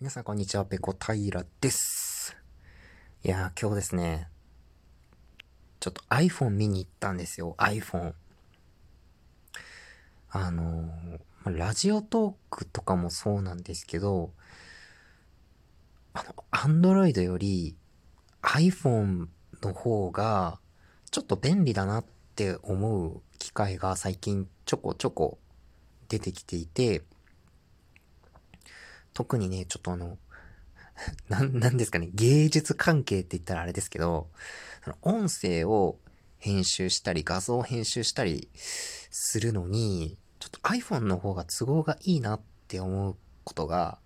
皆さんこんにちは、ペコ平です。いやー、今日ですね、ちょっと iPhone 見に行ったんですよ、iPhone。あのー、ラジオトークとかもそうなんですけど、あの、Android より iPhone の方がちょっと便利だなって思う機会が最近ちょこちょこ出てきていて、特にね、ちょっとあの、な、なんですかね、芸術関係って言ったらあれですけど、その音声を編集したり、画像を編集したりするのに、ちょっと iPhone の方が都合がいいなって思うことが、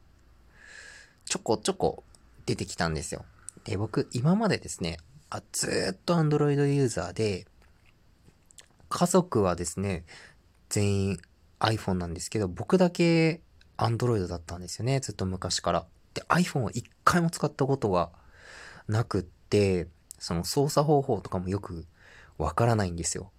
ちょこちょこ出てきたんですよ。で、僕、今までですね、あずっと Android ユーザーで、家族はですね、全員 iPhone なんですけど、僕だけ Android だったんですよね。ずっと昔から。で、iPhone は一回も使ったことがなくって、その操作方法とかもよくわからないんですよ。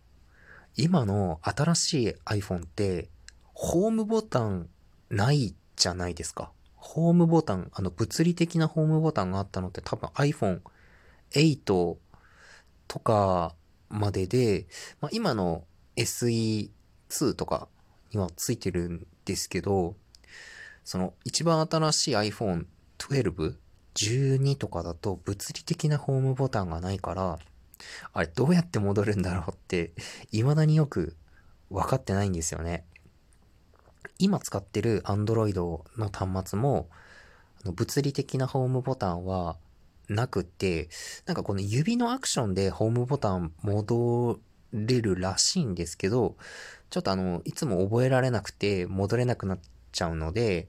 今の新しい iPhone って、ホームボタンないじゃないですか。ホームボタン、あの物理的なホームボタンがあったのって多分 iPhone8 とかまでで、まあ、今の SE2 とかにはついてるんですけど、その一番新しい iPhone 12、12とかだと物理的なホームボタンがないから、あれどうやって戻るんだろうって、未だによく分かってないんですよね。今使ってる Android の端末も、物理的なホームボタンはなくて、なんかこの指のアクションでホームボタン戻れるらしいんですけど、ちょっとあの、いつも覚えられなくて戻れなくなっちゃうので、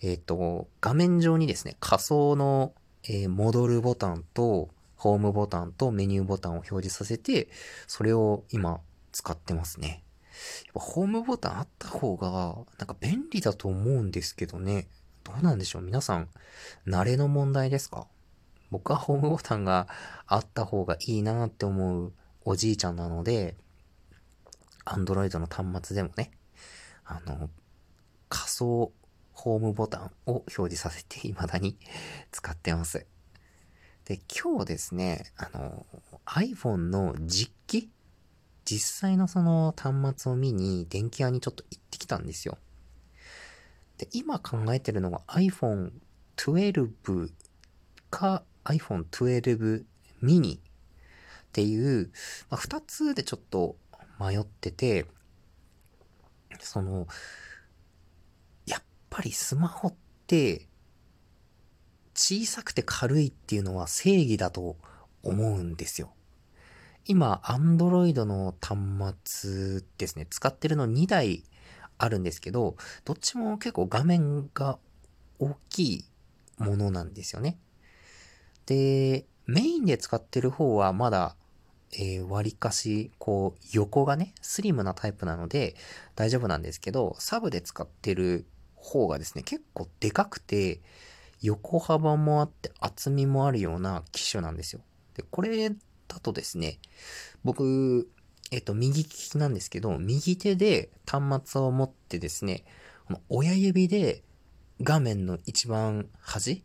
えっ、ー、と、画面上にですね、仮想の、えー、戻るボタンと、ホームボタンとメニューボタンを表示させて、それを今使ってますね。やっぱホームボタンあった方が、なんか便利だと思うんですけどね。どうなんでしょう？皆さん、慣れの問題ですか？僕はホームボタンがあった方がいいなって思うおじいちゃんなので、アンドロイドの端末でもね、あの、想ホームボタンを表示させて未だに使ってます。で、今日ですね、あの、iPhone の実機実際のその端末を見に電気屋にちょっと行ってきたんですよ。で、今考えてるのが iPhone 12か iPhone 12 mini っていう、まあ、2つでちょっと迷ってて、その、ぱりスマホって小さくて軽いっていうのは正義だと思うんですよ。今、Android の端末ですね、使ってるの2台あるんですけど、どっちも結構画面が大きいものなんですよね。で、メインで使ってる方はまだ、えー、割かし、こう、横がね、スリムなタイプなので大丈夫なんですけど、サブで使ってる方がですね、結構でかくて、横幅もあって厚みもあるような機種なんですよ。で、これだとですね、僕、えっと、右利きなんですけど、右手で端末を持ってですね、この親指で画面の一番端、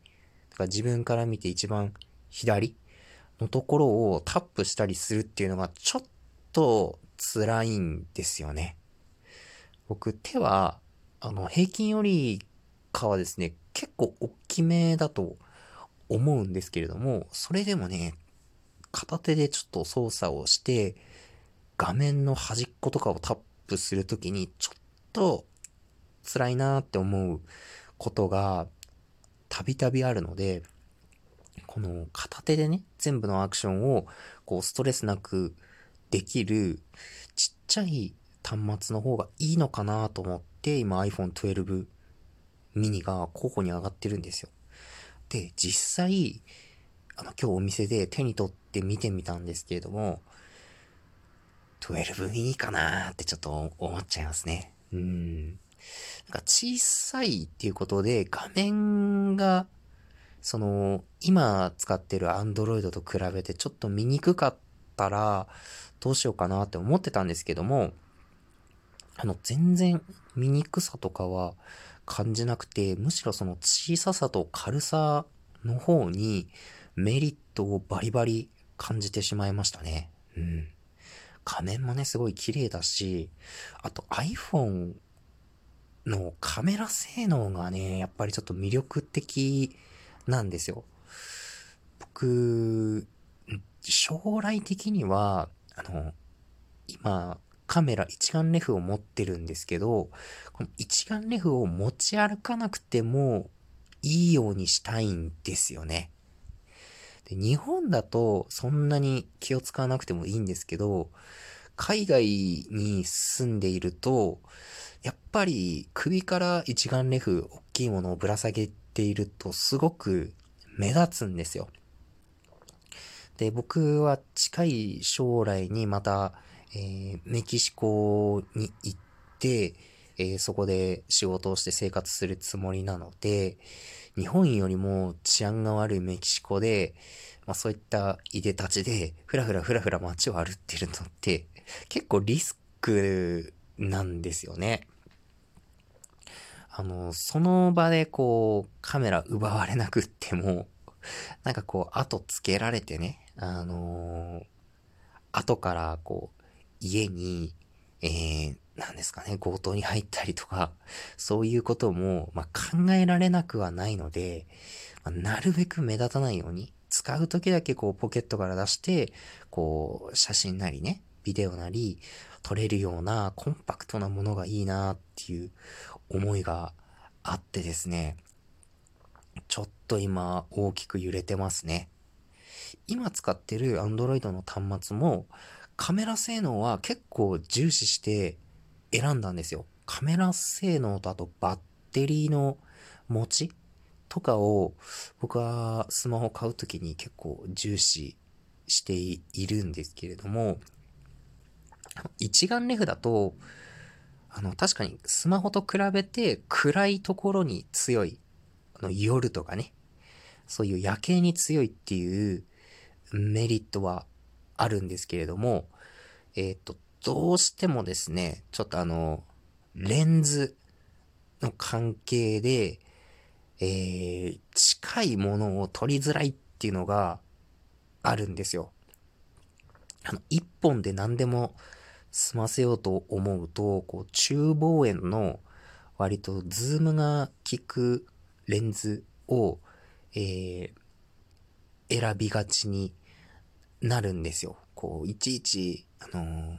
だか自分から見て一番左のところをタップしたりするっていうのがちょっと辛いんですよね。僕手はあの、平均よりかはですね、結構大きめだと思うんですけれども、それでもね、片手でちょっと操作をして、画面の端っことかをタップするときに、ちょっと辛いなって思うことがたびたびあるので、この片手でね、全部のアクションをこうストレスなくできるちっちゃい端末の方がいいのかなと思ってて、今 iPhone 12 mini が候補に上がってるんですよ。で、実際、あの、今日お店で手に取って見てみたんですけれども、12 mini かなーってちょっと思っちゃいますね。うん。なんか小さいっていうことで画面が、その、今使ってる Android と比べてちょっと見にくかったら、どうしようかなって思ってたんですけども、あの、全然見にくさとかは感じなくて、むしろその小ささと軽さの方にメリットをバリバリ感じてしまいましたね。うん。画面もね、すごい綺麗だし、あと iPhone のカメラ性能がね、やっぱりちょっと魅力的なんですよ。僕、将来的には、あの、今、カメラ一眼レフを持ってるんですけど、この一眼レフを持ち歩かなくてもいいようにしたいんですよね。で日本だとそんなに気を使わなくてもいいんですけど、海外に住んでいると、やっぱり首から一眼レフ、大きいものをぶら下げているとすごく目立つんですよ。で、僕は近い将来にまた、えー、メキシコに行って、えー、そこで仕事をして生活するつもりなので、日本よりも治安が悪いメキシコで、まあそういったいでたちで、ふらふらふらふら街を歩ってるのって、結構リスクなんですよね。あの、その場でこう、カメラ奪われなくっても、なんかこう、後つけられてね、あのー、後からこう、家に、えー、なんですかね、強盗に入ったりとか、そういうことも、まあ、考えられなくはないので、まあ、なるべく目立たないように、使う時だけこうポケットから出して、こう写真なりね、ビデオなり撮れるようなコンパクトなものがいいなっていう思いがあってですね、ちょっと今大きく揺れてますね。今使ってる Android の端末もカメラ性能は結構重視して選んだんですよ。カメラ性能とあとバッテリーの持ちとかを僕はスマホ買うときに結構重視しているんですけれども、一眼レフだと、あの、確かにスマホと比べて暗いところに強い、あの、夜とかね、そういう夜景に強いっていうメリットはあるんですけれども、えっ、ー、と、どうしてもですね、ちょっとあの、レンズの関係で、えー、近いものを取りづらいっていうのがあるんですよ。あの、一本で何でも済ませようと思うと、こう、中望遠の割とズームが効くレンズを、えー、選びがちになるんですよ。こう、いちいち、あのー、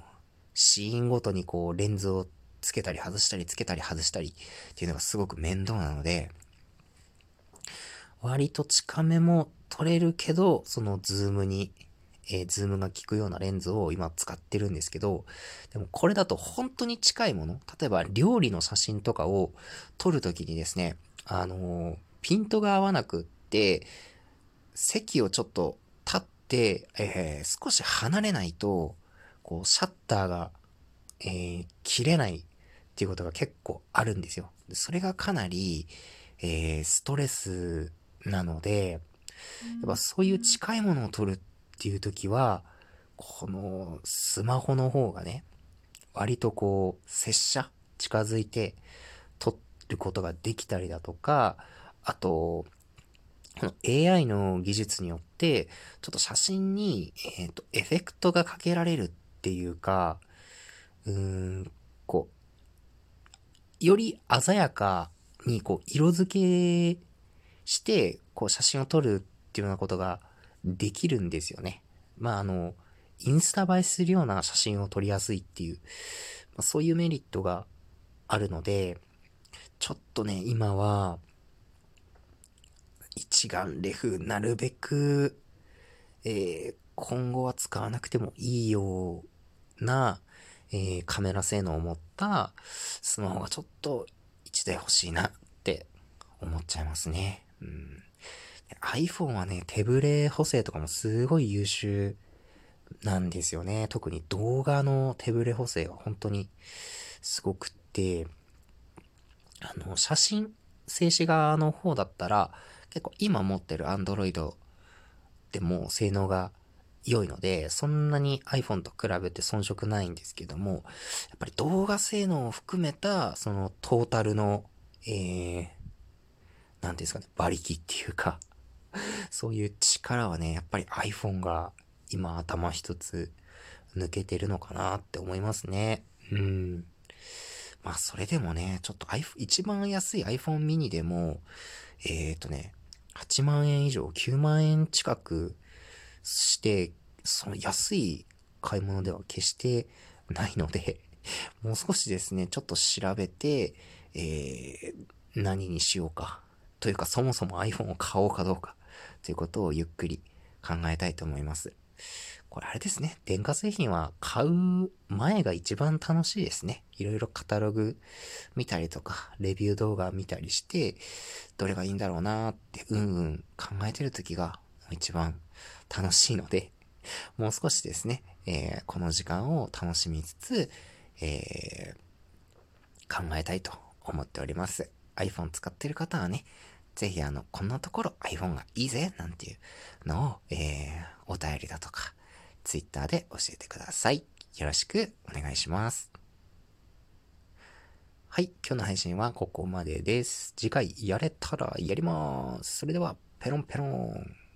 シーンごとにこう、レンズをつけたり外したりつけたり外したりっていうのがすごく面倒なので、割と近めも撮れるけど、そのズームに、えー、ズームが効くようなレンズを今使ってるんですけど、でもこれだと本当に近いもの、例えば料理の写真とかを撮るときにですね、あのー、ピントが合わなくって、席をちょっと立って、えー、少し離れないと、こう、シャッターが、えー、切れないっていうことが結構あるんですよ。それがかなり、えー、ストレスなので、やっぱそういう近いものを撮るっていう時は、このスマホの方がね、割とこう、拙者近づいて撮ることができたりだとか、あと、AI の技術によって、ちょっと写真に、えっ、ー、と、エフェクトがかけられるっていうか、うーん、こう、より鮮やかに、こう、色付けして、こう写真を撮るっていうようなことができるんですよね。まあ、あの、インスタ映えするような写真を撮りやすいっていう、まあ、そういうメリットがあるので、ちょっとね、今は、一眼レフ、なるべく、えー、今後は使わなくてもいいような、えー、カメラ性能を持ったスマホがちょっと一台欲しいなって思っちゃいますね。うん、iPhone はね、手ブレ補正とかもすごい優秀なんですよね。特に動画の手ブレ補正は本当にすごくって、あの、写真静止画の方だったら、結構今持ってる Android でも性能が良いので、そんなに iPhone と比べて遜色ないんですけども、やっぱり動画性能を含めた、そのトータルのえー、なんですかね、馬力っていうか そういう力はね、やっぱり iPhone が今頭一つ抜けてるのかなって思いますね。うん。まあそれでもね、ちょっと iPhone、一番安い iPhone mini でも、えっ、ー、とね、8万円以上、9万円近くして、その安い買い物では決してないので、もう少しですね、ちょっと調べて、えー、何にしようか。というか、そもそも iPhone を買おうかどうか。ということをゆっくり考えたいと思います。これあれですね。電化製品は買う前が一番楽しいですね。いろいろカタログ見たりとか、レビュー動画見たりして、どれがいいんだろうなーって、うんうん考えてる時が一番楽しいので、もう少しですね、えー、この時間を楽しみつつ、えー、考えたいと思っております。iPhone 使ってる方はね、ぜひあの、こんなところ iPhone がいいぜなんていうのを、えー、お便りだとか、Twitter で教えてください。よろしくお願いします。はい、今日の配信はここまでです。次回やれたらやります。それでは、ペロンペロン。